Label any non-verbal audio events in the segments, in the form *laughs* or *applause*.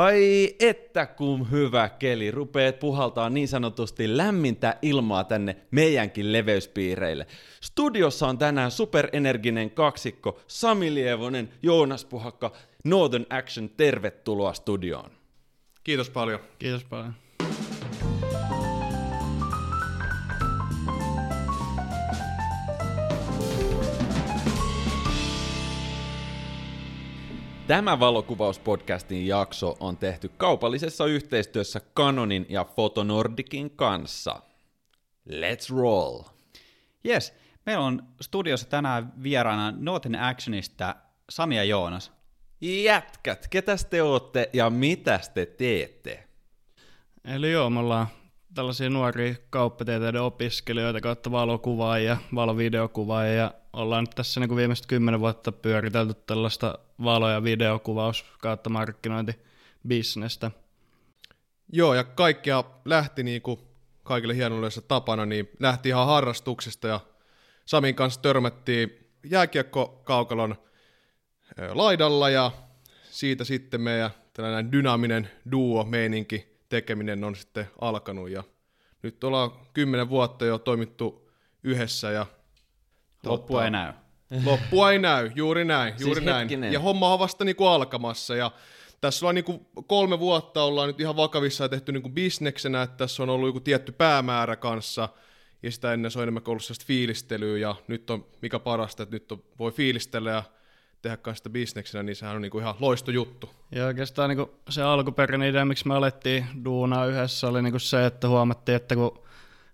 Ai että kun hyvä keli, rupeet puhaltaa niin sanotusti lämmintä ilmaa tänne meidänkin leveyspiireille. Studiossa on tänään superenerginen kaksikko Sami Lievonen, Joonas Puhakka, Northern Action, tervetuloa studioon. Kiitos paljon. Kiitos paljon. Tämä valokuvauspodcastin jakso on tehty kaupallisessa yhteistyössä Canonin ja Photonordicin kanssa. Let's roll! Yes, meillä on studiossa tänään vieraana Northern Actionista Sami ja Joonas. Jätkät, ketäs te ootte ja mitä te teette? Eli joo, me ollaan tällaisia nuoria kauppatieteiden opiskelijoita kautta valokuvaajia, valovideokuvaajia ja ollaan nyt tässä niin kuin viimeiset kymmenen vuotta pyöritelty tällaista valo- ja videokuvaus kautta markkinointibisnestä. Joo, ja kaikkia lähti niin kuin kaikille hienoudessa tapana, niin lähti ihan harrastuksesta ja Samin kanssa törmättiin jääkiekko-kaukalon laidalla ja siitä sitten meidän tällainen dynaaminen duo-meininki tekeminen on sitten alkanut ja nyt ollaan kymmenen vuotta jo toimittu yhdessä ja Loppua ei näy. Loppua ei näy, juuri näin, Siis juuri näin. hetkinen. Ja homma on vasta niinku alkamassa ja tässä on niinku kolme vuotta ollaan nyt ihan vakavissa ja tehty niinku bisneksenä, että tässä on ollut joku tietty päämäärä kanssa ja sitä ennen se on enemmän ollut fiilistelyä ja nyt on mikä parasta, että nyt on, voi fiilistellä ja sitä bisneksenä, niin sehän on niinku ihan loistojuttu. Ja oikeastaan niin se alkuperäinen idea, miksi me alettiin duunaa yhdessä, oli niin se, että huomattiin, että kun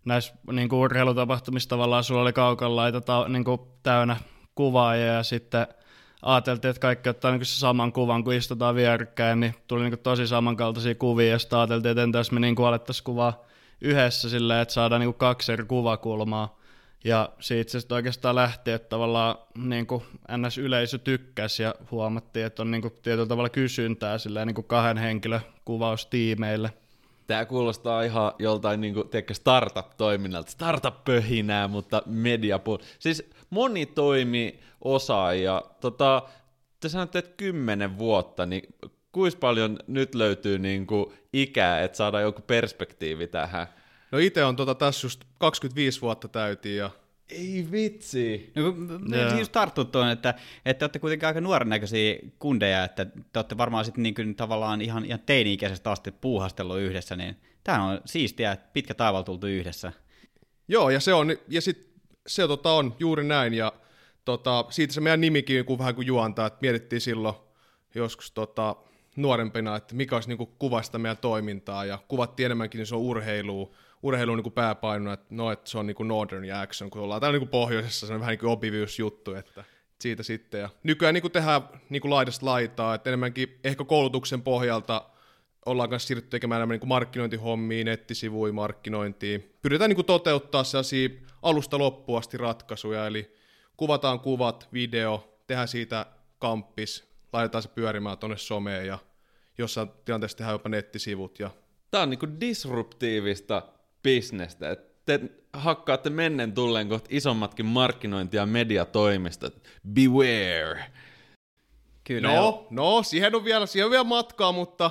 näissä niin urheilutapahtumissa tavallaan sulla oli kaukalla laita ta, niin täynnä kuvaajia ja sitten ajateltiin, että kaikki ottaa niin se saman kuvan, kun istutaan vierekkäin, niin tuli niin tosi samankaltaisia kuvia ja sitten ajateltiin, että entä jos me niin alettaisiin kuvaa yhdessä silleen, että saadaan niin kaksi eri kuvakulmaa. Ja siitä se oikeastaan lähti, että tavallaan niin kuin NS-yleisö tykkäsi ja huomattiin, että on niin kuin tietyllä tavalla kysyntää silleen, niin kuin kahden henkilön kuvaustiimeille. Tämä kuulostaa ihan joltain niin kuin, tiedätkö, startup-toiminnalta, startup-pöhinää, mutta mediapul. Siis moni toimi osaaja. Tota, te sanotte, että kymmenen vuotta, niin kuinka paljon nyt löytyy niin kuin, ikää, että saadaan joku perspektiivi tähän? No itse on tota, tässä just 25 vuotta täytiin ja Ei vitsi. No, me Joo. siis tarttua tuon, että, että te olette kuitenkin aika nuoren näköisiä kundeja, että te olette varmaan sitten niin kuin tavallaan ihan, ihan teini-ikäisestä asti puuhastellut yhdessä, niin tämä on siistiä, että pitkä taival tultu yhdessä. Joo, ja se on, ja sit se tota on juuri näin, ja tota, siitä se meidän nimikin kun vähän kuin juontaa, että mietittiin silloin joskus tota, nuorempina, että mikä olisi niin kuvasta meidän toimintaa, ja kuvattiin enemmänkin, niin se on urheilua, urheilu on niin pääpaino, että no, että se on niin Northern ja Action, kun ollaan täällä niin pohjoisessa, se on vähän niin kuin juttu, että siitä sitten, ja nykyään niin tehdään niin laidasta laitaa, että enemmänkin ehkä koulutuksen pohjalta ollaan kanssa siirrytty tekemään enemmän niin markkinointihommia, nettisivuja, markkinointiin. Pyritään niin toteuttaa sellaisia alusta loppuun asti ratkaisuja, eli kuvataan kuvat, video, tehdään siitä kamppis, laitetaan se pyörimään tuonne someen ja jossain tilanteessa tehdään jopa nettisivut. Ja... Tämä on niinku disruptiivista bisnestä. Et te hakkaatte mennen tulleen kohta isommatkin markkinointi- ja mediatoimistot. Beware! Kyllä. No, no, siihen on vielä, siihen on vielä matkaa, mutta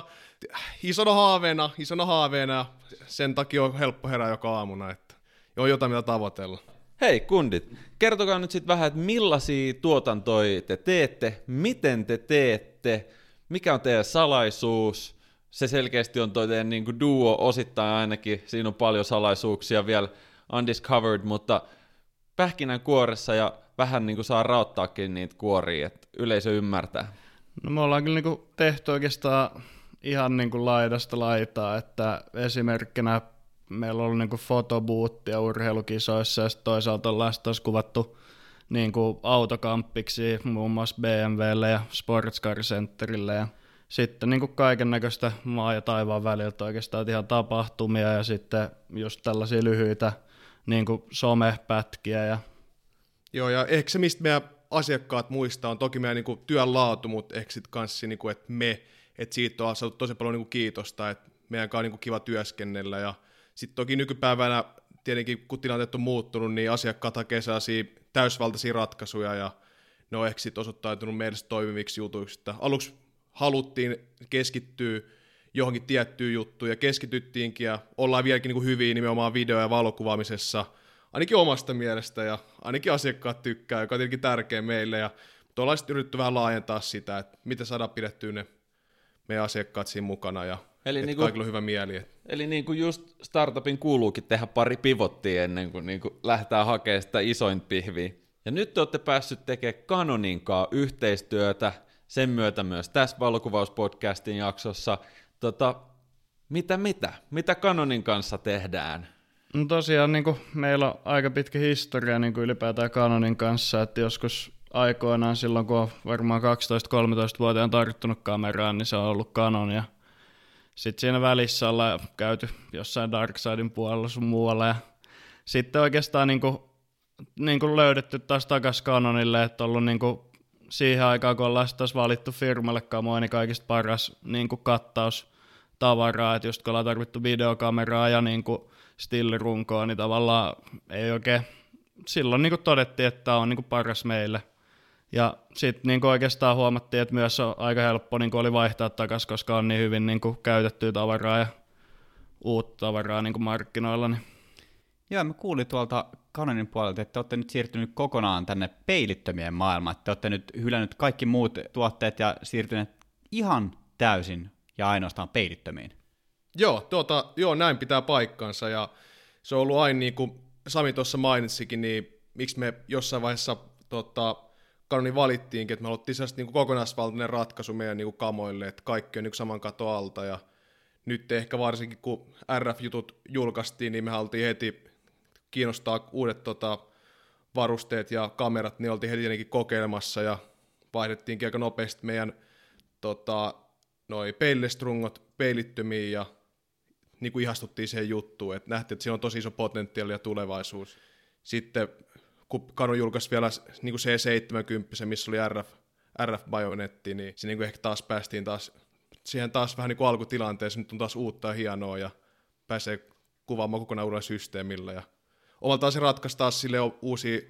isona haaveena, isona haaveena, ja sen takia on helppo herää joka aamuna, että on jotain mitä tavoitella. Hei kundit, kertokaa nyt sitten vähän, että millaisia tuotantoja te teette, miten te teette, mikä on teidän salaisuus, se selkeästi on toi teidän niin duo osittain ainakin, siinä on paljon salaisuuksia vielä undiscovered, mutta pähkinän kuoressa ja vähän niin kuin saa rauttaakin niitä kuoria, että yleisö ymmärtää. No me ollaan kyllä niinku tehty oikeastaan ihan niinku laidasta laitaa, että esimerkkinä meillä on ollut niinku fotobuuttia urheilukisoissa ja toisaalta ollaan taas kuvattu niinku autokamppiksi muun muassa BMWlle ja Sportscar Centerille ja sitten niinku kaiken näköistä maa ja taivaan väliltä oikeastaan ihan tapahtumia ja sitten just tällaisia lyhyitä niinku somepätkiä ja Joo, ja ehkä se, mistä meidän asiakkaat muistaa, on toki meidän niin kuin, työn laatu, mutta ehkä sitten kanssa, niin kuin, että me, että siitä on saatu tosi paljon niin kuin, kiitosta, että meidän kanssa on niin kuin, kiva työskennellä, ja sitten toki nykypäivänä, tietenkin kun tilanteet on muuttunut, niin asiakkaat hakee sellaisia täysvaltaisia ratkaisuja, ja ne on ehkä sitten osoittautunut meille toimiviksi jutuiksi, että aluksi haluttiin keskittyä johonkin tiettyyn juttuun ja keskityttiinkin ja ollaan vieläkin niin kuin hyviä nimenomaan video- ja valokuvaamisessa, ainakin omasta mielestä ja ainakin asiakkaat tykkää, joka on tietenkin tärkeä meille ja mutta ollaan sitten yritetty vähän laajentaa sitä, että miten saadaan pidettyä ne meidän asiakkaat siinä mukana ja Eli että niin kuin, kaikilla on hyvä mieli. Eli niin kuin just startupin kuuluukin tehdä pari pivottia ennen kuin, niin kuin lähdetään hakemaan sitä isoin pihviä. Ja nyt te olette päässyt tekemään Canoninkaan yhteistyötä, sen myötä myös tässä valokuvauspodcastin jaksossa. Tota, mitä mitä? Mitä Canonin kanssa tehdään? No tosiaan niin kuin meillä on aika pitkä historia niin kuin ylipäätään Canonin kanssa, että joskus aikoinaan silloin, kun on varmaan 12-13-vuotiaan tarttunut kameraan, niin se on ollut Canon ja sitten siinä välissä ollaan käyty jossain Darksidein puolella sun muualla ja sitten oikeastaan niin kuin, niin kuin löydetty taas takaisin Canonille, että ollut niin kuin siihen aikaan, kun ollaan taas valittu firmalle kamoin, niin kaikista paras niin kuin kattaus tavaraa, että just kun ollaan tarvittu videokameraa ja niin kuin still-runkoa, niin tavallaan ei oikein, silloin niin kuin todettiin, että tämä on niin kuin paras meille – ja sitten niin oikeastaan huomattiin, että myös on aika helppo niin oli vaihtaa takaisin, koska on niin hyvin niin käytettyä tavaraa ja uutta tavaraa niin markkinoilla. Niin. Joo, mä kuulin tuolta Canonin puolelta, että te olette nyt siirtynyt kokonaan tänne peilittömien maailmaan, että te olette nyt hylännyt kaikki muut tuotteet ja siirtyneet ihan täysin ja ainoastaan peilittömiin. Joo, tuota, joo, näin pitää paikkansa ja se on ollut aina niin kuin Sami tuossa mainitsikin, niin miksi me jossain vaiheessa tota, kanoni valittiinkin, että me haluttiin sellaista niin kokonaisvaltainen ratkaisu meidän niin kuin kamoille, että kaikki on niin saman kato alta ja nyt ehkä varsinkin kun RF-jutut julkaistiin, niin me haluttiin heti kiinnostaa uudet tota, varusteet ja kamerat, niin oltiin heti jotenkin kokeilemassa ja vaihdettiinkin aika nopeasti meidän tota, noi peilistrungot peilittömiin ja niin kuin ihastuttiin siihen juttuun, että nähtiin, että siinä on tosi iso potentiaali ja tulevaisuus. Sitten kun Kanu julkaisi vielä niin kuin C70, missä oli RF, RF-bajonetti, niin se niin kuin ehkä taas päästiin taas siihen taas vähän niin kuin alkutilanteeseen, nyt on taas uutta ja hienoa ja pääsee kuvaamaan kokonaan uudella systeemillä. Ja omaltaan se ratkaisi taas sille uusia,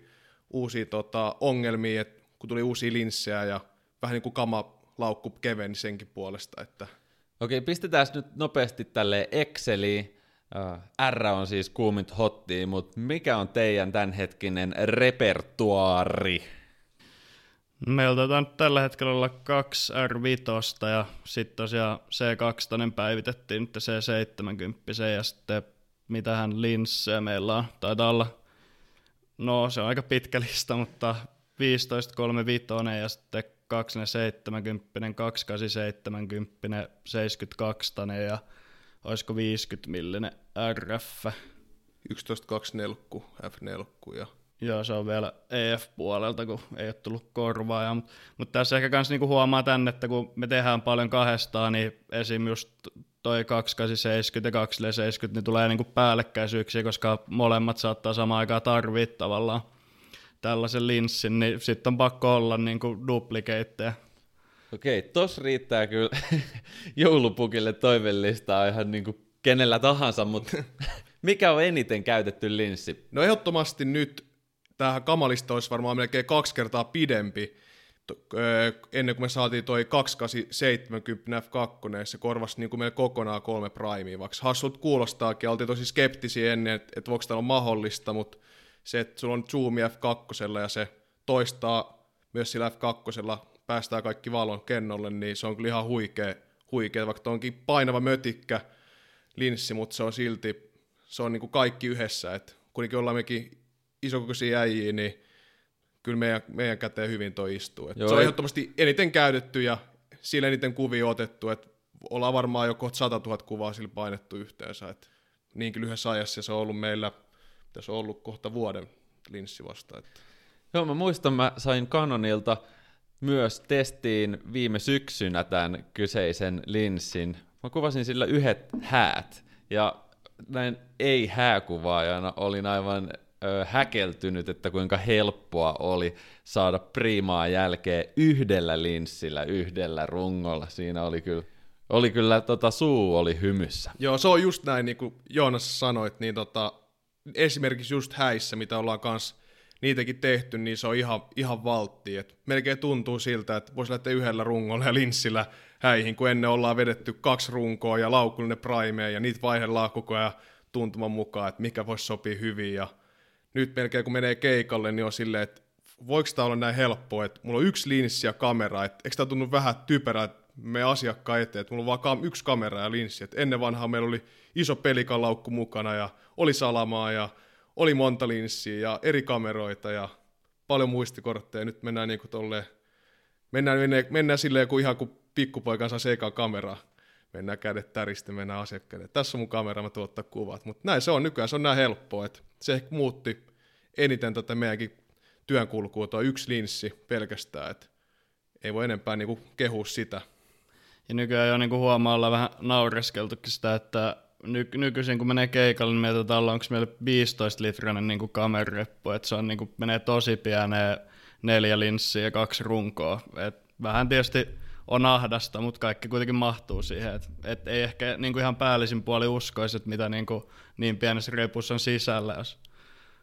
uusia tota, ongelmia, että kun tuli uusia linssejä ja vähän niin kuin kama laukku keveni senkin puolesta. Että... Okei, pistetään nyt nopeasti tälle Exceliin. R on siis kuumit hottia, mutta mikä on teidän tämänhetkinen repertuaari? Meillä nyt tällä hetkellä olla kaksi R5 ja sitten tosiaan C2 päivitettiin nyt C70 ja sitten mitähän linssejä meillä on. Taitaa olla, no se on aika pitkä lista, mutta 15.35 ja sitten 270, 2870, 72 ja olisiko 50 millinen RF. 11.2 nelkku, F4 ja Joo, se on vielä EF-puolelta, kun ei ole tullut korvaa. Mutta mut tässä ehkä myös niinku huomaa tänne, että kun me tehdään paljon kahdestaan, niin esim. just toi 2870 ja 270, niin tulee niinku päällekkäisyyksiä, koska molemmat saattaa samaan aikaan tarvita tavallaan tällaisen linssin, niin sitten on pakko olla niinku duplikeitteja. Okei, tos riittää kyllä *laughs* joulupukille toivellistaa ihan niin kuin kenellä tahansa, mutta *laughs* mikä on eniten käytetty linssi? No ehdottomasti nyt tähän kamalista olisi varmaan melkein kaksi kertaa pidempi, ennen kuin me saatiin toi 2870 F2, se korvasi niin kuin meillä kokonaan kolme primea, vaikka hassut kuulostaakin, oltiin tosi skeptisiä ennen, että, että voiko tämä olla mahdollista, mutta se, että sulla on Zoom F2 ja se toistaa myös sillä F2 päästään kaikki valon kennolle, niin se on kyllä ihan huikea, huikea vaikka onkin painava mötikkä linssi, mutta se on silti, se on niin kuin kaikki yhdessä, että kuitenkin ollaan mekin isokokoisia äijiä, niin kyllä meidän, meidän käteen hyvin toi istuu. Joo, se on ehdottomasti eniten käytetty ja sillä eniten kuvia otettu, että ollaan varmaan jo kohta 100 000 kuvaa sillä painettu yhteensä, että niinkin lyhyessä ajassa se on ollut meillä, tässä on ollut kohta vuoden linssi vasta. Että. Joo, mä muistan, mä sain Canonilta myös testiin viime syksynä tämän kyseisen linssin. Mä kuvasin sillä yhdet häät, ja näin ei-hääkuvaajana olin aivan häkeltynyt, että kuinka helppoa oli saada priimaa jälkeen yhdellä linssillä, yhdellä rungolla. Siinä oli kyllä, oli kyllä tota, suu oli hymyssä. Joo, se on just näin, niin kuin Joonas sanoit, niin tota, esimerkiksi just häissä, mitä ollaan kanssa niitäkin tehty, niin se on ihan, ihan valtti. Et melkein tuntuu siltä, että voisi lähteä yhdellä rungolla ja linssillä häihin, kun ennen ollaan vedetty kaksi runkoa ja laukullinen primeja ja niitä vaihdellaan koko ajan tuntuman mukaan, että mikä voisi sopia hyvin ja nyt melkein kun menee keikalle, niin on silleen, että voiko tämä olla näin helppoa, että mulla on yksi linssi ja kamera, että eikö tämä tunnu vähän typerää, me asiakkaan eteen, että mulla on vaan yksi kamera ja linssi, että ennen vanhaa meillä oli iso pelikalaukku mukana ja oli salamaa ja oli monta linssiä ja eri kameroita ja paljon muistikortteja, nyt mennään niin kuin tolleen, mennään, mennään, mennään silleen kuin ihan kuin pikkupoikan saa sekaan kameraa, mennään kädet täristä, mennään asiakkaille. Tässä on mun kamera, mä tuottaa kuvat. Mutta näin se on nykyään, se on näin helppoa, että se ehkä muutti eniten tätä meidänkin työnkulkua, tuo yksi linssi pelkästään, että ei voi enempää niinku kehua sitä. Ja nykyään jo niinku huomaa olla vähän naureskeltukin sitä, että ny- nykyisin kun menee keikalle, niin mietitään, onko meillä 15 litrainen niinku kamerareppu, että se on niinku, menee tosi pieneen neljä linssiä ja kaksi runkoa. Et vähän tietysti on ahdasta, mutta kaikki kuitenkin mahtuu siihen. Et, et ei ehkä niinku ihan päällisin puoli uskoisi, että mitä niinku niin pienessä repussa on sisällä. Jos.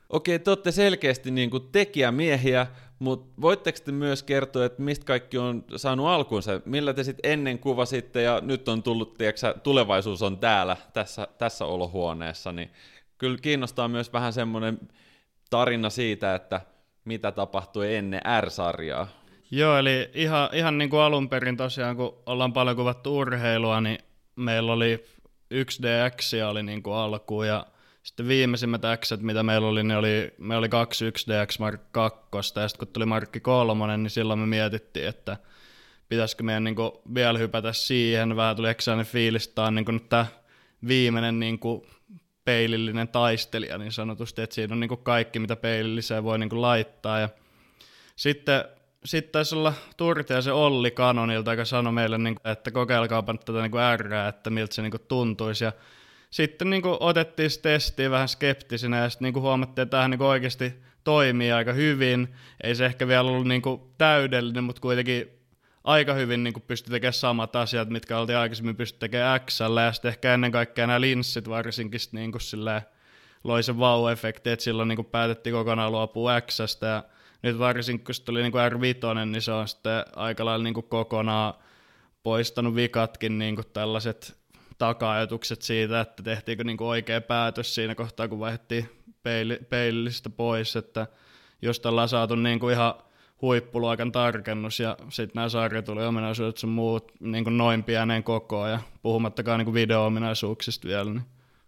Okei, te olette selkeästi niin kuin tekijämiehiä, mutta voitteko te myös kertoa, että mistä kaikki on saanut alkunsa? Millä te sitten ennen kuvasitte ja nyt on tullut, tiedätkö, tulevaisuus on täällä, tässä, tässä olohuoneessa, niin kyllä kiinnostaa myös vähän semmoinen tarina siitä, että mitä tapahtui ennen R-sarjaa. Joo, eli ihan, ihan niin kuin alun perin tosiaan, kun ollaan paljon kuvattu urheilua, niin meillä oli 1DX oli niin kuin alkuun ja sitten viimeisimmät X, mitä meillä oli, niin oli, me oli 21 DX Mark 2, ja sitten kun tuli Markki 3, niin silloin me mietittiin, että pitäisikö meidän niin kuin vielä hypätä siihen, vähän tuli sellainen fiilis, että on niin kuin tämä viimeinen niin kuin peilillinen taistelija niin sanotusti, että siinä on niin kuin kaikki, mitä peililliseen voi niin kuin laittaa, ja sitten sitten taisi olla Turti ja se Olli Kanonilta, joka sanoi meille, niin kuin, että kokeilkaapa tätä niin kuin R, että miltä se niin kuin tuntuisi. Ja sitten niin kuin otettiin se testiin vähän skeptisenä ja sitten niin kuin huomattiin, että tämähän niin oikeasti toimii aika hyvin. Ei se ehkä vielä ollut niin kuin täydellinen, mutta kuitenkin aika hyvin niin kuin pystyi tekemään samat asiat, mitkä oltiin aikaisemmin pysty tekemään x ja sitten ehkä ennen kaikkea nämä linssit varsinkin niin kuin loi sen vau-efekti, että silloin niin kuin päätettiin kokonaan luopua x ja nyt varsinkin kun se tuli niin kuin R5, niin se on sitten aika lailla niin kuin kokonaan poistanut vikatkin niin kuin tällaiset taka-ajatukset siitä, että tehtiinkö niin kuin oikea päätös siinä kohtaa, kun vaihdettiin peili, peilistä pois, että jos ollaan saatu niin kuin ihan huippuluokan tarkennus ja sitten nämä sarjatuliominaisuudet sun muut niin kuin noin pieneen kokoon ja puhumattakaan niin kuin video-ominaisuuksista vielä. Niin.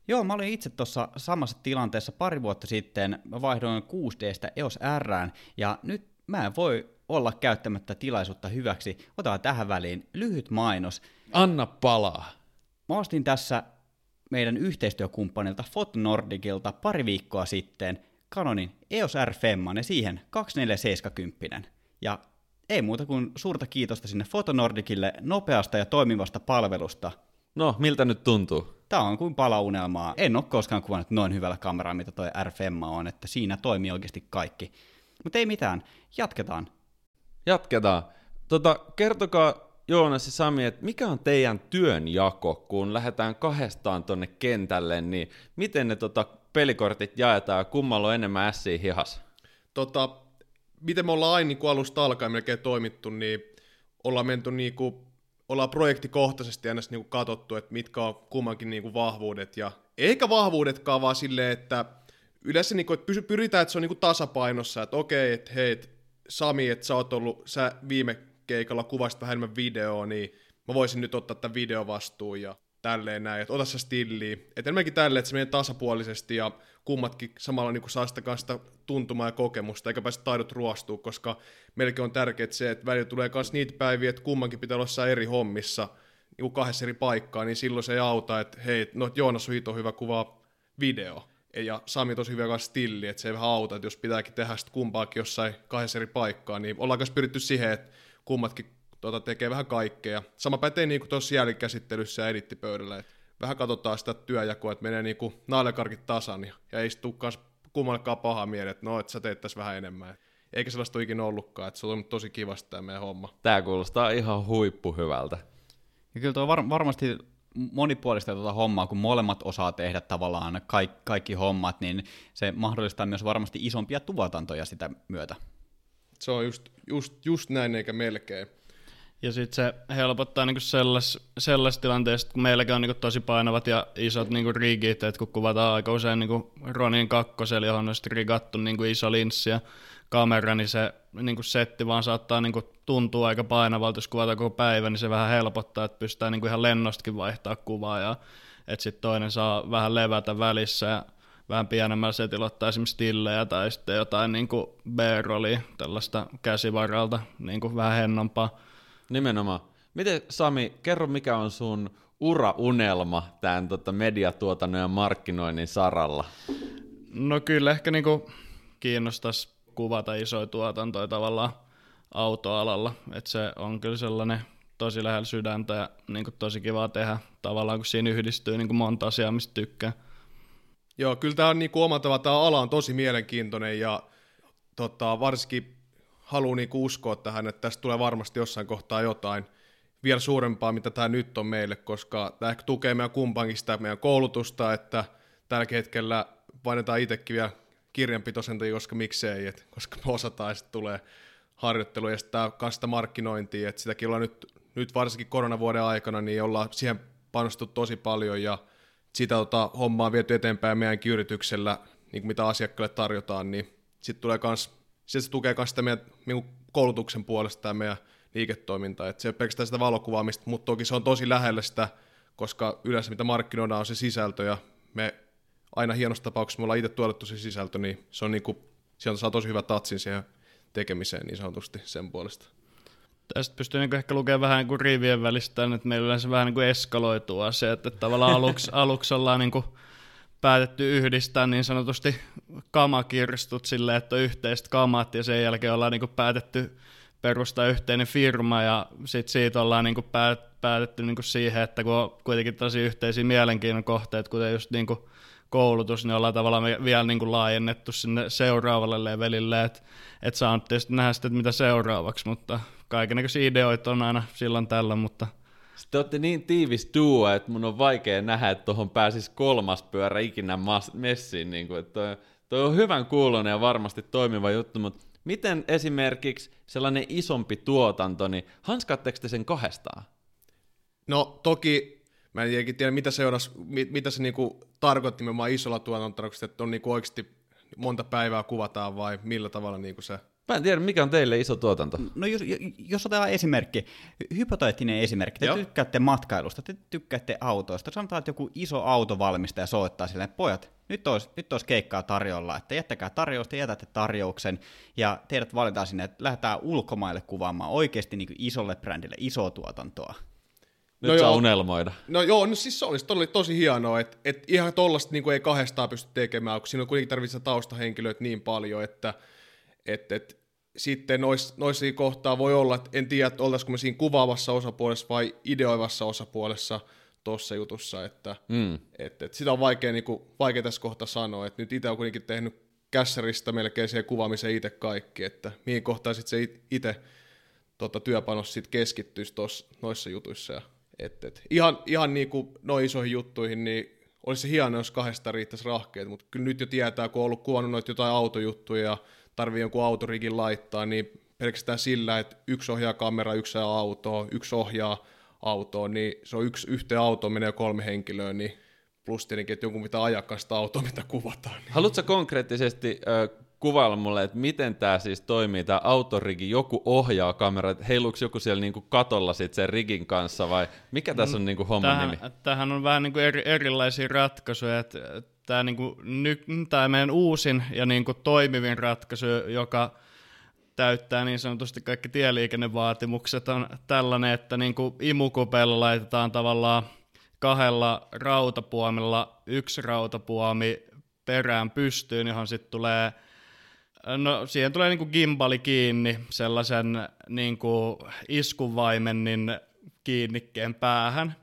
Joo, mä olin itse tuossa samassa tilanteessa pari vuotta sitten. Mä vaihdoin 6Dstä EOS Rään ja nyt mä en voi olla käyttämättä tilaisuutta hyväksi. Otetaan tähän väliin lyhyt mainos. Anna palaa. Mä ostin tässä meidän yhteistyökumppanilta Fotnordicilta pari viikkoa sitten Canonin EOS R Femman ja siihen 2470. Ja ei muuta kuin suurta kiitosta sinne Fotonordicille nopeasta ja toimivasta palvelusta. No, miltä nyt tuntuu? Tämä on kuin palaunelmaa. En ole koskaan kuvannut noin hyvällä kameralla, mitä toi R on, että siinä toimii oikeasti kaikki. Mutta ei mitään, jatketaan. Jatketaan. Tota, kertokaa Joonas ja Sami, että mikä on teidän työnjako, kun lähdetään kahdestaan tonne kentälle, niin miten ne tota, pelikortit jaetaan ja kummalla on enemmän ässiä hihas? Tota, miten me ollaan aina niin alusta alkaen melkein toimittu, niin ollaan menty niin kuin, ollaan projektikohtaisesti aina niin katsottu, että mitkä on kummankin niin kuin vahvuudet, ja eikä vahvuudetkaan vaan silleen, että yleensä niin kuin, että pyritään, että se on niin kuin tasapainossa, että okei, että hei, Sami, että sä oot ollut, sä viime keikalla kuvasit vähän enemmän videoa, niin mä voisin nyt ottaa tämän videovastuun ja tälleen näin, että ota se stilliä. Että enemmänkin tälleen, että se menee tasapuolisesti ja kummatkin samalla niin saa sitä kanssa tuntumaa ja kokemusta, eikä pääse taidot ruostua, koska melkein on tärkeää se, että välillä tulee myös niitä päiviä, että kummankin pitää olla eri hommissa, niin kahdessa eri paikkaa, niin silloin se ei auta, että hei, no Joonas on hyvä kuvaa video, ja Sami tosi hyvä kanssa stilli, että se ei vähän auta, että jos pitääkin tehdä sitten kumpaakin jossain kahdessa eri paikkaa, niin ollaan myös pyritty siihen, että kummatkin tota, tekee vähän kaikkea. Sama pätee niin tuossa jälkikäsittelyssä ja edittipöydällä. Et vähän katsotaan sitä työjakoa, että menee niin naalekarkit tasan ja, ja ei tule kummallekaan paha mieli, että no, että sä teet tässä vähän enemmän. Eikä sellaista ole ikinä ollutkaan, että se on tosi kivasta tämä meidän homma. Tämä kuulostaa ihan huippuhyvältä. Ja kyllä tuo var- varmasti monipuolista tuota hommaa, kun molemmat osaa tehdä tavallaan kaikki, kaikki hommat, niin se mahdollistaa myös varmasti isompia tuotantoja sitä myötä. Se on just, just, just näin eikä melkein. Ja sitten se helpottaa niinku sellaisessa tilanteessa, kun meilläkin on niinku tosi painavat ja isot niinku rigit, että kun kuvataan aika usein niinku Ronin kakkosella, johon on rigattu niinku iso linssi ja kamera, niin se niinku setti vaan saattaa niinku tuntua aika painavalta, jos kuvataan koko päivä, niin se vähän helpottaa, että pystytään niinku ihan lennostakin vaihtaa kuvaa ja että sitten toinen saa vähän levätä välissä ja vähän pienemmällä setillä ottaa esimerkiksi stillejä tai sitten jotain niin kuin B-rollia, tällaista käsivaralta, niin kuin vähän hennompaa. Nimenomaan. Miten Sami, kerro mikä on sun uraunelma tämän tota, mediatuotannon ja markkinoinnin saralla? No kyllä ehkä niin kuin kiinnostaisi kuvata isoja tuotantoja tavallaan autoalalla, että se on kyllä sellainen tosi lähellä sydäntä ja niin kuin tosi kiva tehdä tavallaan, kun siinä yhdistyy niin kuin monta asiaa, mistä tykkää. Joo, kyllä tämä on niin omalla tavalla, tämä ala on tosi mielenkiintoinen ja tota, varsinkin haluan niin uskoa tähän, että tästä tulee varmasti jossain kohtaa jotain vielä suurempaa, mitä tämä nyt on meille, koska tämä ehkä tukee meidän kumpankin sitä meidän koulutusta, että tällä hetkellä painetaan itsekin vielä kirjanpitosentajia, koska miksei, et, koska me osataan ja sitten tulee harjoittelu ja sitten sitä markkinointia, että sitäkin ollaan nyt, nyt varsinkin koronavuoden aikana, niin ollaan siihen panostettu tosi paljon ja sitä tota, hommaa viety eteenpäin meidänkin yrityksellä, niin kuin mitä asiakkaille tarjotaan, niin sitten tulee kans, sit se tukee myös sitä meidän niin koulutuksen puolesta tämä meidän liiketoiminta. Et se ei ole pelkästään sitä valokuvaamista, mutta toki se on tosi lähellä sitä, koska yleensä mitä markkinoidaan on se sisältö, ja me aina hienossa tapauksessa me ollaan itse tuotettu se sisältö, niin se on niin kuin, sieltä saa tosi hyvä tatsin siihen tekemiseen niin sanotusti sen puolesta. Tästä pystyy niin ehkä lukemaan vähän niin kuin rivien välistä, että meillä yleensä vähän niin kuin eskaloituu asia, että tavallaan aluksi, *laughs* aluksi ollaan niin kuin päätetty yhdistää niin sanotusti kamakirstut silleen, että on yhteiset kamat ja sen jälkeen ollaan niin kuin päätetty perustaa yhteinen firma ja sitten siitä ollaan niin kuin päätetty niin kuin siihen, että kun on kuitenkin tosi yhteisiä mielenkiinnon kohteet, kuten just niin kuin koulutus, niin ollaan tavallaan vielä niin kuin laajennettu sinne seuraavalle levelille, että et saa tietysti nähdä sitten, mitä seuraavaksi, mutta kaikenlaisia ideoita on aina silloin tällä, mutta te olette niin tiivis duo, että mun on vaikea nähdä, että tuohon pääsisi kolmas pyörä ikinä messiin. Niin kuin, että toi, toi on hyvän kuulonen ja varmasti toimiva juttu, mutta miten esimerkiksi sellainen isompi tuotanto, niin hanskaatteko te sen kahdestaan? No toki, mä en tiedä mitä, seurasi, mitä se niinku tarkoitti nimenomaan isolla tuotantolla, että on niinku oikeasti monta päivää kuvataan vai millä tavalla niinku se Mä en tiedä, mikä on teille iso tuotanto. No jos, jos otetaan esimerkki, hypoteettinen esimerkki, te Joo. tykkäätte matkailusta, te tykkäätte autoista, sanotaan, että joku iso autovalmistaja soittaa silleen, pojat, nyt olisi, nyt olisi keikkaa tarjolla, että jättäkää tarjousta, jätätte tarjouksen, ja teidät valitaan sinne, että lähdetään ulkomaille kuvaamaan oikeasti niin isolle brändille isoa tuotantoa. Nyt no saa joo, unelmoida. No joo, no siis se olisi tosi, tosi hienoa, että, että ihan tollasta niin ei kahdestaan pysty tekemään, kun siinä on kuitenkin tarvitsee taustahenkilöitä niin paljon, että et, et, sitten nois, noissa kohtaa voi olla, että en tiedä, että oltaisiko me siinä kuvaavassa osapuolessa vai ideoivassa osapuolessa tuossa jutussa, että mm. et, et sitä on vaikea, niin kuin, vaikea tässä kohtaa sanoa, että nyt itse on kuitenkin tehnyt kässäristä melkein siihen kuvaamiseen itse kaikki, että mihin kohtaan sitten se itse tota, työpanos sitten keskittyisi tos, noissa jutuissa. Ja, et, et, ihan, ihan niin kuin noin isoihin juttuihin, niin olisi se hienoa, jos kahdesta riittäisi rahkeet, mutta kyllä nyt jo tietää, kun on ollut kuvannut noita jotain autojuttuja ja tarvii jonkun autorikin laittaa, niin pelkästään sillä, että yksi ohjaa kamera, yksi ajaa autoa, yksi ohjaa autoa, niin se on yksi yhteen autoon menee kolme henkilöä, niin plus tietenkin, että jonkun pitää ajaa sitä autoa, mitä kuvataan. Niin. Haluatko konkreettisesti äh, kuvailla mulle, että miten tämä siis toimii, tämä autorigi, joku ohjaa kameraa, että heiluuko joku siellä niinku katolla sit sen rigin kanssa vai mikä tässä on niinku homman tähän, nimi? Tähän on vähän niinku eri, erilaisia ratkaisuja, että tämä niinku, tää meidän uusin ja niinku toimivin ratkaisu, joka täyttää niin sanotusti kaikki tieliikennevaatimukset, on tällainen, että niinku imukupeilla laitetaan tavallaan kahdella rautapuomilla yksi rautapuomi perään pystyyn, johon sitten tulee No siihen tulee niinku gimbali kiinni sellaisen niinku iskuvaimennin kiinnikkeen päähän.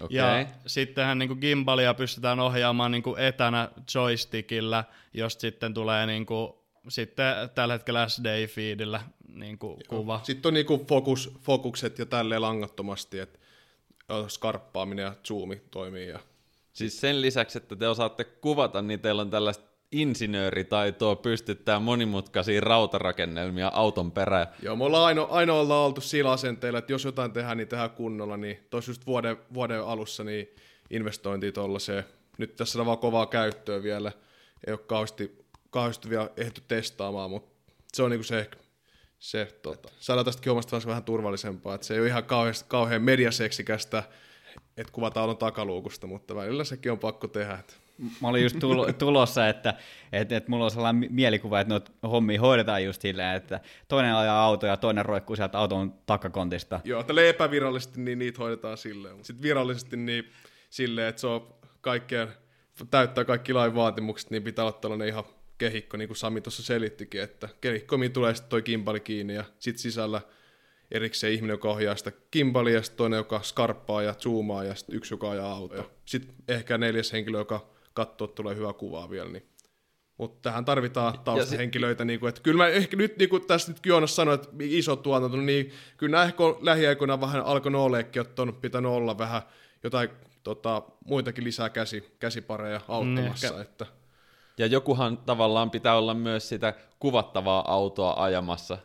Okay. Ja sittenhän niin kuin gimbalia pystytään ohjaamaan niin kuin etänä joystickillä, josta sitten tulee niin kuin, sitten tällä hetkellä SD-feedillä niin kuin kuva. Sitten on niin kuin fokus, fokukset ja tälleen langattomasti, että skarppaaminen ja zoomi toimii. Ja... Siis sen lisäksi, että te osaatte kuvata, niin teillä on tällaista insinööritaitoa pystyttää monimutkaisia rautarakennelmia auton perään. Joo, me ollaan aino, ainoa oltu sillä asenteella, että jos jotain tehdään, niin tehdään kunnolla, niin tuossa just vuoden, vuoden alussa niin investointi tuollaiseen. Nyt tässä on vaan kovaa käyttöä vielä, ei ole kauheasti, kauheasti vielä ehditty testaamaan, mutta se on niinku se ehkä se, tota, saadaan tästäkin omasta vähän turvallisempaa, että se ei ole ihan kauhean, kauhean mediaseksikästä, että kuvataan auton takaluukusta, mutta välillä sekin on pakko tehdä. Että. Mä olin just tulo, tulossa, että, että, että mulla on sellainen mielikuva, että noita hommia hoidetaan just silleen, että toinen ajaa auto ja toinen roikkuu sieltä auton takakontista. Joo, että epävirallisesti niin niitä hoidetaan silleen, mutta sitten virallisesti niin silleen, että se on kaikkeen, täyttää kaikki lain vaatimukset, niin pitää olla tällainen ihan kehikko, niin kuin Sami tuossa selittikin, että kehikko, mihin tulee sitten toi kimpali kiinni ja sitten sisällä erikseen ihminen, joka ohjaa sitä kimpalia, ja toinen, joka skarppaa ja zoomaa, ja sitten yksi, joka ajaa auto. Sitten ehkä neljäs henkilö, joka katsoo, että tulee hyvä kuvaa vielä. Niin. Mutta tähän tarvitaan taustahenkilöitä. Niin kuin, että kyllä mä ehkä nyt, niin kuin tässä nyt Joonas sanoi, että iso tuotanto, niin kyllä nämä ehkä lähiaikoina vähän alkanut oleekin, että on pitänyt olla vähän jotain tota, muitakin lisää käsi, käsipareja auttamassa. Mm, että. Ja jokuhan tavallaan pitää olla myös sitä kuvattavaa autoa ajamassa.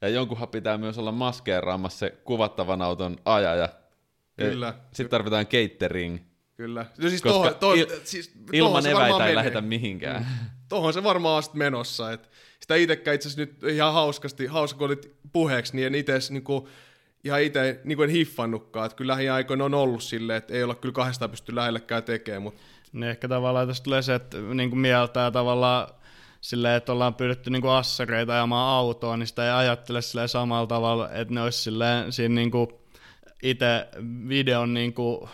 Ja jonkunhan pitää myös olla maskeeraamassa se kuvattavan auton ajaja. Kyllä. Sitten tarvitaan catering. Kyllä. No siis Koska tohon, tohon, il, siis, ilman eväitä ei lähetä mihinkään. Mm. Tuohon se varmaan on menossa. Et sitä itsekään itse asiassa nyt ihan hauskasti, hauska kun olit puheeksi, niin en itse niinku, ihan itse niin en hiffannutkaan. Että kyllä lähiaikoina on ollut silleen, että ei olla kyllä kahdestaan pysty lähellekään tekemään. Mutta... Niin ehkä tavallaan tästä tulee se, että niin kuin mieltää tavallaan silleen, että ollaan pyydetty niin kuin assareita ajamaan autoa, niin sitä ei ajattele silleen samalla tavalla, että ne olisi silleen siinä niin kuin itse videon niin kuin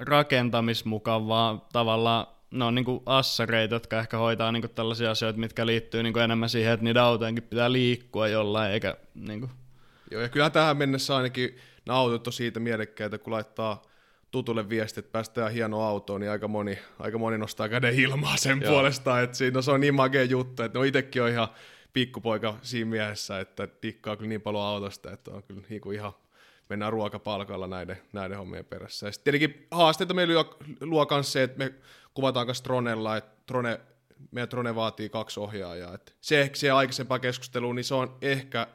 rakentamismukaan, vaan tavallaan ne on niin kuin assareita, jotka ehkä hoitaa niin kuin tällaisia asioita, mitkä liittyy niin kuin enemmän siihen, että niiden autojenkin pitää liikkua jollain, eikä niin kuin... Joo, ja kyllä tähän mennessä ainakin nämä autot on siitä mielekkäitä, kun laittaa tutulle viesti, että päästään hieno autoon, niin aika moni, aika moni nostaa käden ilmaa sen Joo. puolesta, että siinä, no, se on niin makea juttu, että no itsekin on ihan pikkupoika siinä mielessä, että tikkaa kyllä niin paljon autosta, että on kyllä niin kuin ihan mennään ruokapalkalla näiden, näiden hommien perässä. Ja sitten tietenkin haasteita meillä luo myös se, että me kuvataan myös Tronella, että Trone, meidän Trone vaatii kaksi ohjaajaa. Että se ehkä se aikaisempaa keskustelua, niin se on ehkä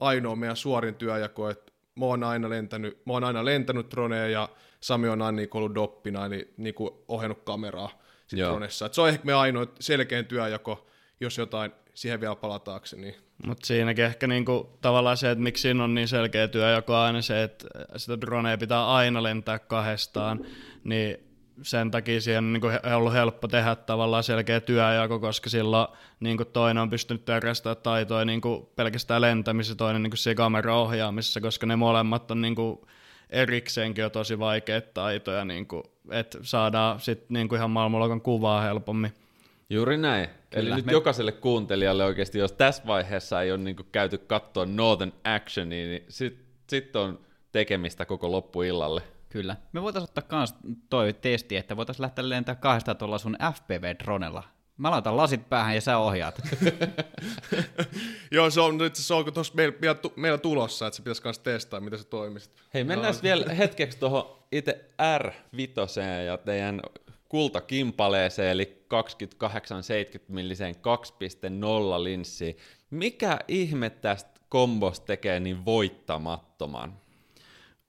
ainoa meidän suorin työjako, että mä oon aina lentänyt, mä oon aina lentänyt Troneen ja Sami on aina niin ollut doppina, niin, niin kuin ohjannut kameraa Tronessa. Et se on ehkä meidän ainoa selkeä työjako, jos jotain siihen vielä palataakseni. Niin mutta siinäkin ehkä niinku, tavallaan se, että miksi siinä on niin selkeä työjako aina se, että sitä dronea pitää aina lentää kahdestaan, niin sen takia siihen on niinku ollut helppo tehdä tavallaan selkeä työjako, koska silloin niinku toinen on pystynyt terästämään taitoja niinku pelkästään lentämisessä, toinen niinku siinä kameraohjaamisessa, koska ne molemmat on niinku erikseenkin jo tosi vaikeita taitoja, niinku, että saadaan sitten niinku ihan maailmanluokan kuvaa helpommin. Juuri näin. Kyllä, Eli nyt me... jokaiselle kuuntelijalle oikeasti, jos tässä vaiheessa ei ole niin käyty katsoa Northern Actionia, niin sitten sit on tekemistä koko loppuillalle. Kyllä. Me voitaisiin ottaa myös toi testi, että voitaisiin lähteä lentämään kahdesta tuolla sun FPV-dronella. Mä laitan lasit päähän ja sä ohjaat. *laughs* Joo, se on nyt se on tuossa meillä, meillä, tulossa, että se pitäisi myös testaa, miten se toimisi. Hei, mennään no. vielä hetkeksi tuohon itse R5 ja teidän kultakimpaleeseen, eli 2870 milliseen 2.0 linssiin. Mikä ihme tästä kombosta tekee niin voittamattoman?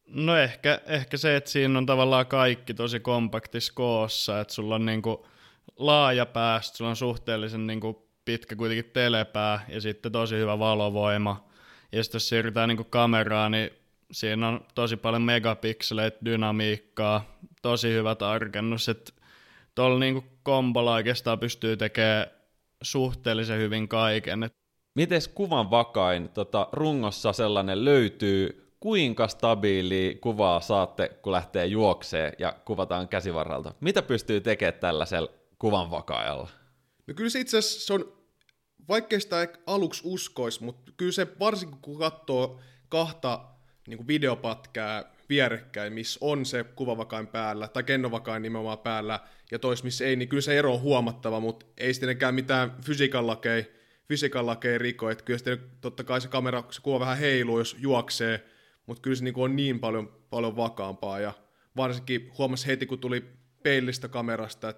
No ehkä, ehkä se, että siinä on tavallaan kaikki tosi kompaktis koossa, että sulla on niinku laaja päästä, sulla on suhteellisen niinku pitkä kuitenkin telepää ja sitten tosi hyvä valovoima. Ja sitten jos siirrytään niinku kameraan, niin siinä on tosi paljon megapikseleitä, dynamiikkaa, tosi hyvä tarkennus, että tuolla niinku kombolla oikeastaan pystyy tekemään suhteellisen hyvin kaiken. Mites kuvan vakain tota, rungossa sellainen löytyy, kuinka stabiili kuvaa saatte, kun lähtee juokseen ja kuvataan käsivarralta? Mitä pystyy tekemään tällaisella kuvan vakaajalla? No kyllä se itse asiassa se on, vaikkei sitä aluksi uskoisi, mutta kyllä se varsinkin kun katsoo kahta niin videopätkää vierekkäin, missä on se kuvavakain päällä, tai kennovakain nimenomaan päällä, ja tois, missä ei, niin kyllä se ero on huomattava, mutta ei sittenkään mitään fysiikan lakeja, fysiikan lakeja riko, että kyllä sitten totta kai se kamera, se kuva vähän heiluu, jos juoksee, mutta kyllä se niin on niin paljon, paljon vakaampaa, ja varsinkin huomasi heti, kun tuli peilistä kamerasta,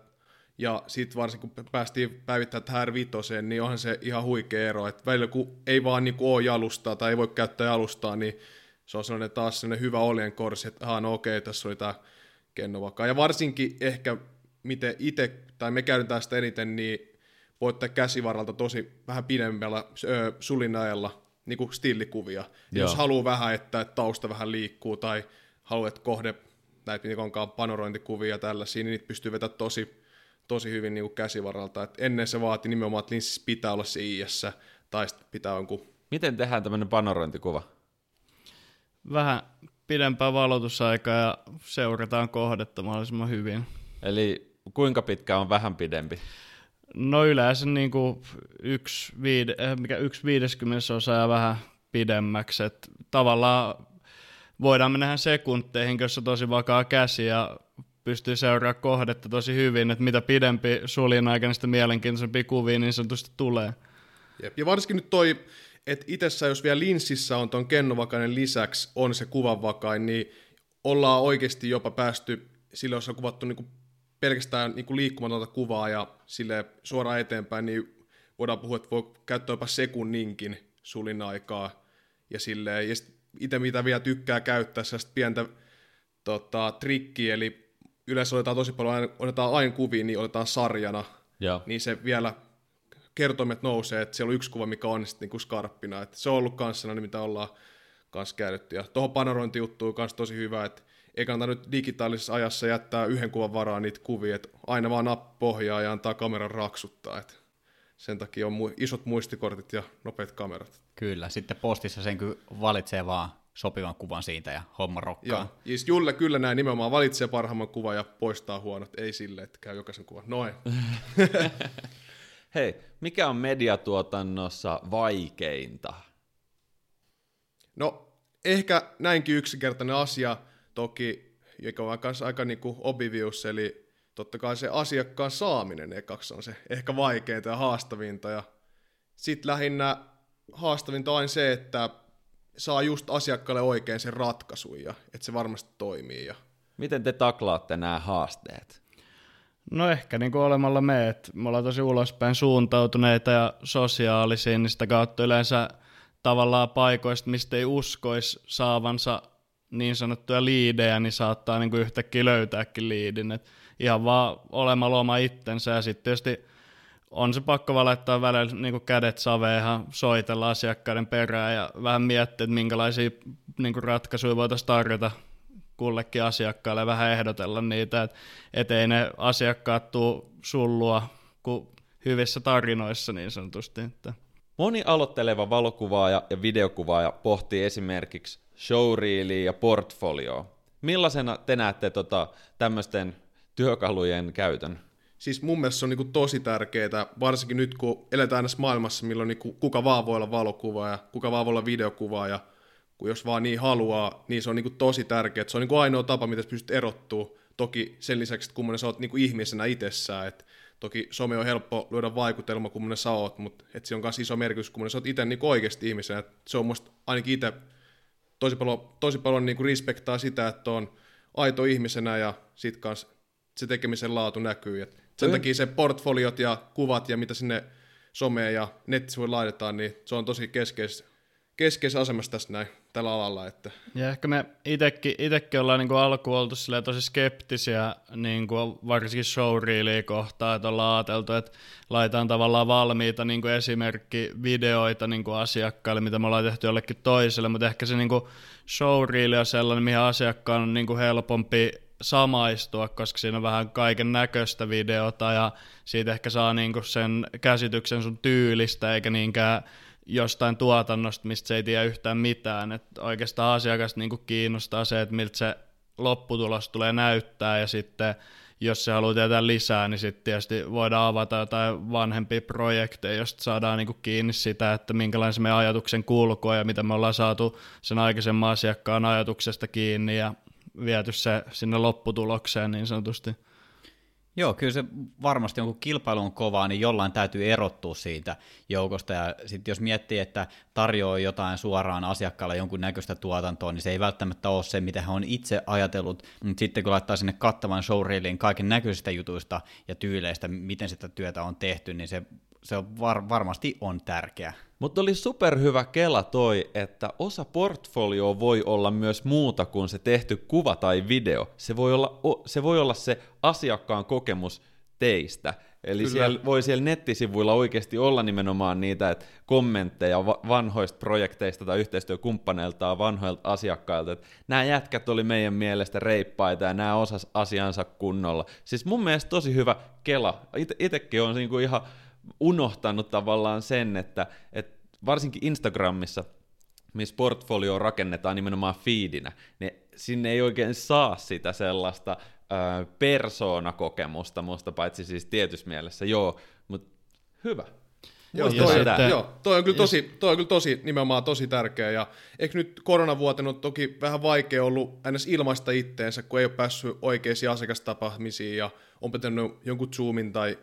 ja sitten varsinkin kun päästiin päivittämään tähän R5, niin onhan se ihan huikea ero, että välillä kun ei vaan niin kuin ole jalustaa tai ei voi käyttää jalustaa, niin se on sellainen taas sellainen hyvä oljenkorsi, että aha, no okei, tässä oli tämä kennovaka. Ja varsinkin ehkä, miten itse, tai me käytetään sitä eniten, niin voi ottaa käsivaralta tosi vähän pidemmällä ö, sulinajalla niin kuin stillikuvia. Jos haluaa vähän, että tausta vähän liikkuu, tai haluaa, että kohde, näitä mitä onkaan panorointikuvia ja tällaisia, niin niitä pystyy vetämään tosi, tosi hyvin niin kuin käsivaralta. Et ennen se vaati nimenomaan, että linssissä pitää olla se IS, tai sitten pitää jonkun... Miten tehdään tämmöinen panorointikuva? Vähän pidempää valotusaikaa ja seurataan kohdetta mahdollisimman hyvin. Eli kuinka pitkä on vähän pidempi? No yleensä niin kuin yksi, viide, eh, mikä yksi viideskymmenesosa ja vähän pidemmäksi. Et tavallaan voidaan mennä sekunteihin, jos on tosi vakaa käsi ja pystyy seuraamaan kohdetta tosi hyvin, että mitä pidempi suljen aikana, sitä mielenkiintoisempi kuvia niin sanotusti tulee. Jep. Ja varsinkin nyt toi, että itsessä jos vielä linssissä on tuon kennovakainen lisäksi on se kuvanvakain, niin ollaan oikeasti jopa päästy, sille jos on kuvattu niinku pelkästään niinku liikkumatonta kuvaa ja sille suoraan eteenpäin, niin voidaan puhua, että voi käyttää jopa sekunninkin sulin aikaa. Ja, silleen, ja itse mitä vielä tykkää käyttää, sellaista pientä tota, trikkiä, eli yleensä otetaan tosi paljon, otetaan aina kuvia, niin otetaan sarjana, Joo. niin se vielä kertoimet nousee, että siellä on yksi kuva, mikä on sitten niin skarppina. Että se on ollut kanssa sellainen, mitä ollaan kanssa käytetty. Ja tuohon panorointijuttuun on kanssa tosi hyvä, että ei kannata nyt digitaalisessa ajassa jättää yhden kuvan varaan niitä kuvia, että aina vaan nappi pohjaa ja antaa kameran raksuttaa. Että sen takia on mu- isot muistikortit ja nopeat kamerat. Kyllä, sitten postissa sen kyllä valitsee vaan sopivan kuvan siitä ja homma rokkaa. Joo, siis Julle kyllä näin nimenomaan valitsee parhaimman kuvan ja poistaa huonot, ei sille, että käy jokaisen kuvan. Noin. *laughs* Hei, mikä on mediatuotannossa vaikeinta? No, ehkä näinkin yksinkertainen asia, toki, joka on kanssa aika niin kuin obvious, eli totta kai se asiakkaan saaminen ekaksi on se ehkä vaikeinta ja haastavinta, ja sitten lähinnä haastavinta on se, että saa just asiakkaalle oikein sen ratkaisun, ja että se varmasti toimii. Ja... Miten te taklaatte nämä haasteet? No ehkä niin kuin olemalla me, että me ollaan tosi ulospäin suuntautuneita ja sosiaalisia, niin sitä kautta yleensä tavallaan paikoista, mistä ei uskoisi saavansa niin sanottuja liidejä, niin saattaa niin kuin yhtäkkiä löytääkin liidin. Et ihan vaan olemalla oma itsensä ja sitten tietysti on se pakko vaan laittaa välillä niin kuin kädet saveen soitella asiakkaiden perään ja vähän miettiä, että minkälaisia niin kuin ratkaisuja voitaisiin tarjota kullekin asiakkaalle vähän ehdotella niitä, että et ei ne asiakkaat tuu sullua kuin hyvissä tarinoissa niin sanotusti. Että. Moni aloitteleva valokuvaaja ja videokuvaaja pohtii esimerkiksi showreelia ja portfolioa. Millaisena te näette tota, tämmöisten työkalujen käytön? Siis mun mielestä se on niin tosi tärkeää, varsinkin nyt kun eletään tässä maailmassa, milloin niin kuka vaan voi olla valokuvaaja, kuka vaan voi olla videokuvaaja, kun jos vaan niin haluaa, niin se on niin kuin tosi tärkeää. Se on niin kuin ainoa tapa, miten pystyt erottua. Toki sen lisäksi, että kummonen sä oot niin kuin ihmisenä itsessään, että toki some on helppo luoda vaikutelma, kummonen sä oot, mutta että se on myös iso merkitys, kummonen sä oot itse niin oikeasti ihmisenä. Et se on musta ainakin itse tosi paljon, tosi paljon niin kuin respektaa sitä, että on aito ihmisenä ja sit kanssa se tekemisen laatu näkyy. Et sen takia se portfoliot ja kuvat ja mitä sinne someen ja nettisivuille laitetaan, niin se on tosi keskeistä keskeisessä asemassa tässä näin, tällä alalla. Että. Ja ehkä me itekin ollaan niin alkuun oltu tosi skeptisiä niin kuin varsinkin showreelia kohtaan, että ollaan ajateltu, että laitetaan tavallaan valmiita niin kuin esimerkkivideoita niin kuin asiakkaille, mitä me ollaan tehty jollekin toiselle, mutta ehkä se niin kuin showreel on sellainen, mihin asiakkaan on niin kuin helpompi samaistua, koska siinä on vähän kaiken näköistä videota ja siitä ehkä saa niinku sen käsityksen sun tyylistä eikä niinkään jostain tuotannosta, mistä se ei tiedä yhtään mitään. että oikeastaan asiakasta niin kiinnostaa se, että miltä se lopputulos tulee näyttää ja sitten jos se haluaa tietää lisää, niin sitten tietysti voidaan avata jotain vanhempia projekteja, josta saadaan niin kiinni sitä, että minkälainen se meidän ajatuksen kulku ja mitä me ollaan saatu sen aikaisemman asiakkaan ajatuksesta kiinni ja viety se sinne lopputulokseen niin sanotusti. Joo, kyllä se varmasti on, kun kilpailu on kovaa, niin jollain täytyy erottua siitä joukosta. Ja sitten jos miettii, että tarjoaa jotain suoraan asiakkaalle jonkun näköistä tuotantoa, niin se ei välttämättä ole se, mitä hän on itse ajatellut. Mutta sitten kun laittaa sinne kattavan showreeliin kaiken näköisistä jutuista ja tyyleistä, miten sitä työtä on tehty, niin se, se on var, varmasti on tärkeä. Mutta oli superhyvä kela toi, että osa portfolio voi olla myös muuta kuin se tehty kuva tai video. Se voi olla se, voi olla se asiakkaan kokemus teistä. Eli Kyllä. siellä voi siellä nettisivuilla oikeasti olla nimenomaan niitä että kommentteja vanhoista projekteista tai yhteistyökumppaneilta vanhoilta asiakkailta, että nämä jätkät oli meidän mielestä reippaita ja nämä osas asiansa kunnolla. Siis mun mielestä tosi hyvä kela. Itekin on niinku ihan unohtanut tavallaan sen, että, että varsinkin Instagramissa, missä portfolio rakennetaan nimenomaan feedinä, niin sinne ei oikein saa sitä sellaista ö, persoonakokemusta musta, paitsi siis tietyssä mielessä, joo, mutta hyvä. Joo, toi, joo, toi on kyllä tosi, toi on kyllä tosi, nimenomaan tosi tärkeä, ja eikö nyt koronavuotena on toki vähän vaikea ollut ns. ilmaista itteensä, kun ei ole päässyt oikeisiin asiakastapahmisiin, ja on pitänyt jonkun Zoomin tai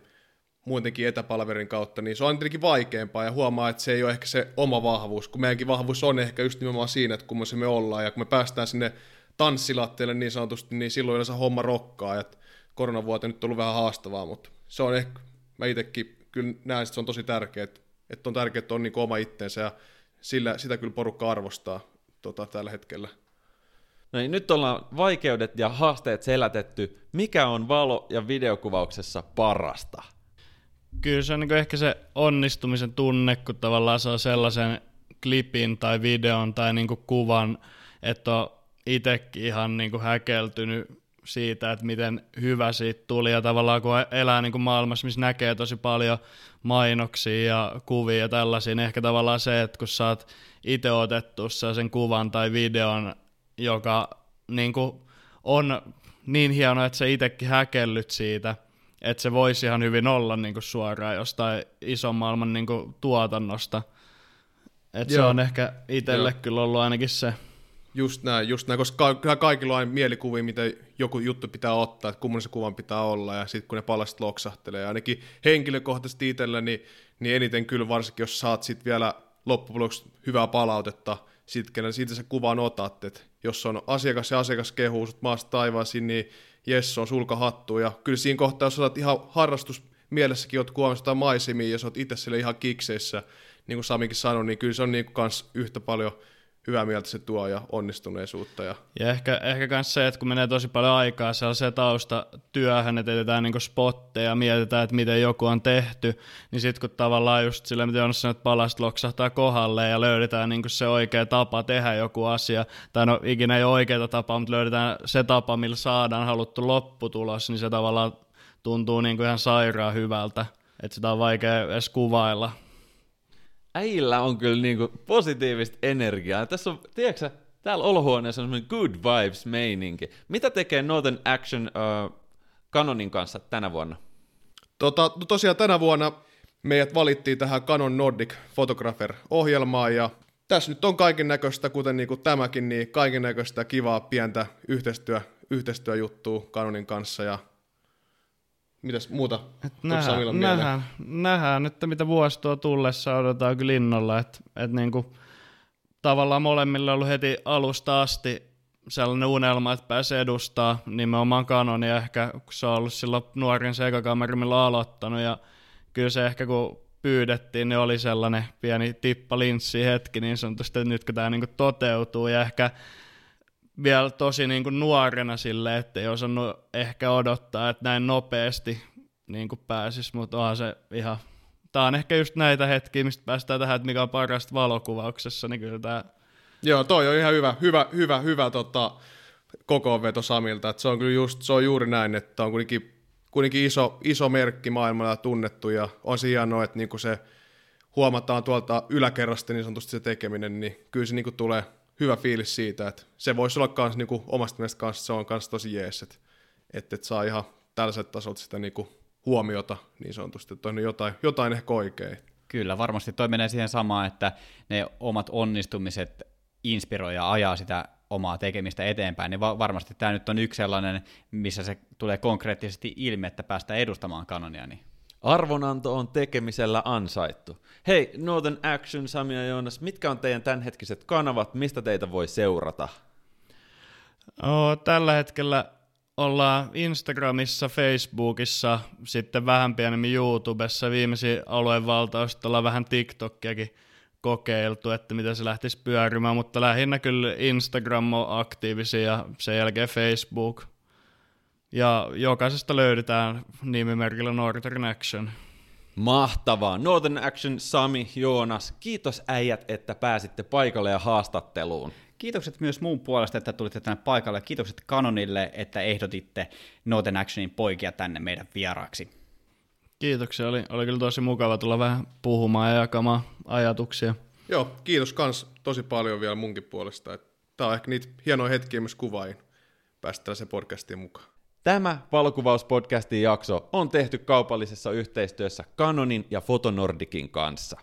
muutenkin etäpalverin kautta, niin se on tietenkin vaikeampaa ja huomaa, että se ei ole ehkä se oma vahvuus, kun meidänkin vahvuus on ehkä just nimenomaan siinä, että kun me ollaan ja kun me päästään sinne tanssilatteelle niin sanotusti, niin silloin yleensä homma rokkaa, että koronavuote nyt on ollut vähän haastavaa, mutta se on ehkä, mä itsekin kyllä näen, että se on tosi tärkeää, että, on tärkeää, että on niin oma itteensä ja sillä, sitä kyllä porukka arvostaa tota, tällä hetkellä. No niin, nyt ollaan vaikeudet ja haasteet selätetty. Mikä on valo- ja videokuvauksessa parasta? Kyllä se on niin ehkä se onnistumisen tunne, kun tavallaan saa sellaisen klipin tai videon tai niin kuvan, että on itsekin ihan niin häkeltynyt siitä, että miten hyvä siitä tuli. Ja tavallaan kun elää niin kuin maailmassa, missä näkee tosi paljon mainoksia ja kuvia ja tällaisia, niin ehkä tavallaan se, että kun sä oot itse otettu sen kuvan tai videon, joka niin kuin on niin hieno, että sä itsekin häkellyt siitä – että se voisi ihan hyvin olla niin kuin suoraan jostain ison maailman niin kuin tuotannosta. Et se on ehkä itselle Joo. kyllä ollut ainakin se. Just näin, just näin, koska kyllä kaikilla on mielikuvia, mitä joku juttu pitää ottaa, että kumman se kuvan pitää olla, ja sitten kun ne palaset loksahtelee, ainakin henkilökohtaisesti itsellä, niin, niin eniten kyllä varsinkin, jos saat sitten vielä loppujen hyvää palautetta, sitten siitä se kuvan otat, että jos on asiakas ja asiakas kehuu sut maasta taivaasiin, niin jes, on sulka hattu. Ja kyllä siinä kohtaa, jos olet ihan harrastus mielessäkin, oot kuvaamassa jotain maisemia ja sä oot itse sille ihan kikseissä, niin kuin Samikin sanoi, niin kyllä se on niin kuin kans yhtä paljon hyvää mieltä se tuo ja onnistuneisuutta. Ja, ja ehkä, ehkä myös se, että kun menee tosi paljon aikaa sellaiseen taustatyöhön, että teetään niin spotteja ja mietitään, että miten joku on tehty, niin sitten kun tavallaan just sillä, miten on sanonut, että palasta loksahtaa kohdalle ja löydetään niin se oikea tapa tehdä joku asia, tai no ikinä ei ole oikeaa tapaa, mutta löydetään se tapa, millä saadaan haluttu lopputulos, niin se tavallaan tuntuu niin ihan sairaan hyvältä, että sitä on vaikea edes kuvailla äijillä on kyllä niinku positiivista energiaa. Tässä on, tiedätkö täällä olohuoneessa on semmoinen good vibes meininki. Mitä tekee Northern Action uh, Canonin kanssa tänä vuonna? Tota, no tosiaan tänä vuonna meidät valittiin tähän Canon Nordic Photographer-ohjelmaan ja tässä nyt on kaiken näköistä, kuten niin kuin tämäkin, niin kaiken näköistä kivaa pientä yhteistyö, yhteistyöjuttua Canonin kanssa ja Mitäs muuta? Et nähdään, nähdään, nähdään, että mitä vuosi tuo tullessa odotetaan kyllä innolla, että et niinku, tavallaan molemmille on ollut heti alusta asti sellainen unelma, että pääsee edustaa nimenomaan kanonia ehkä, kun se on ollut silloin nuorin sekakameri, millä on aloittanut, ja kyllä se ehkä kun pyydettiin, niin oli sellainen pieni tippa linssi hetki niin sanotusti, että nyt kun tämä niinku toteutuu, ja ehkä vielä tosi niin kuin nuorena silleen, että ei osannut ehkä odottaa, että näin nopeasti niin kuin pääsisi, mutta onhan se ihan, tämä on ehkä just näitä hetkiä, mistä päästään tähän, että mikä on parasta valokuvauksessa, niin kyllä tämä... Joo, toi on ihan hyvä, hyvä, hyvä, hyvä tota, veto Samilta, että se on kyllä just, se on juuri näin, että on kuitenkin, kuitenkin iso, iso merkki maailmalla tunnettu ja on se hienoa, että niinku se huomataan tuolta yläkerrasta niin sanotusti se tekeminen, niin kyllä se niinku tulee, hyvä fiilis siitä, että se voisi olla kans, niinku, omasta mielestä kanssa, se on kans tosi jees, että, että, että saa ihan tällaiset tasot sitä niinku, huomiota niin sanotusti, että on jotain, jotain ehkä oikein. Kyllä, varmasti toi menee siihen samaan, että ne omat onnistumiset inspiroi ja ajaa sitä omaa tekemistä eteenpäin, niin va- varmasti tämä nyt on yksi sellainen, missä se tulee konkreettisesti ilmi, että päästään edustamaan kanonia. Niin. Arvonanto on tekemisellä ansaittu. Hei, Northern Action, Sami ja Joonas, mitkä on teidän tämänhetkiset kanavat, mistä teitä voi seurata? Oh, tällä hetkellä ollaan Instagramissa, Facebookissa, sitten vähän pienemmin YouTubessa, viimeisin aluevaltausta ollaan vähän TikTokiakin kokeiltu, että miten se lähtisi pyörimään, mutta lähinnä kyllä Instagram on aktiivisia ja sen jälkeen Facebook. Ja jokaisesta löydetään nimimerkillä Northern Action. Mahtavaa. Northern Action, Sami, Joonas, kiitos äijät, että pääsitte paikalle ja haastatteluun. Kiitokset myös muun puolesta, että tulitte tänne paikalle. Kiitokset Kanonille, että ehdotitte Northern Actionin poikia tänne meidän vieraaksi. Kiitoksia, oli, oli kyllä tosi mukava tulla vähän puhumaan ja jakamaan ajatuksia. Joo, kiitos kans tosi paljon vielä munkin puolesta. Tämä on ehkä niitä hienoja hetkiä myös kuvaajin päästä tällaiseen podcastiin mukaan. Tämä valokuvauspodcastin jakso on tehty kaupallisessa yhteistyössä Canonin ja Fotonordikin kanssa.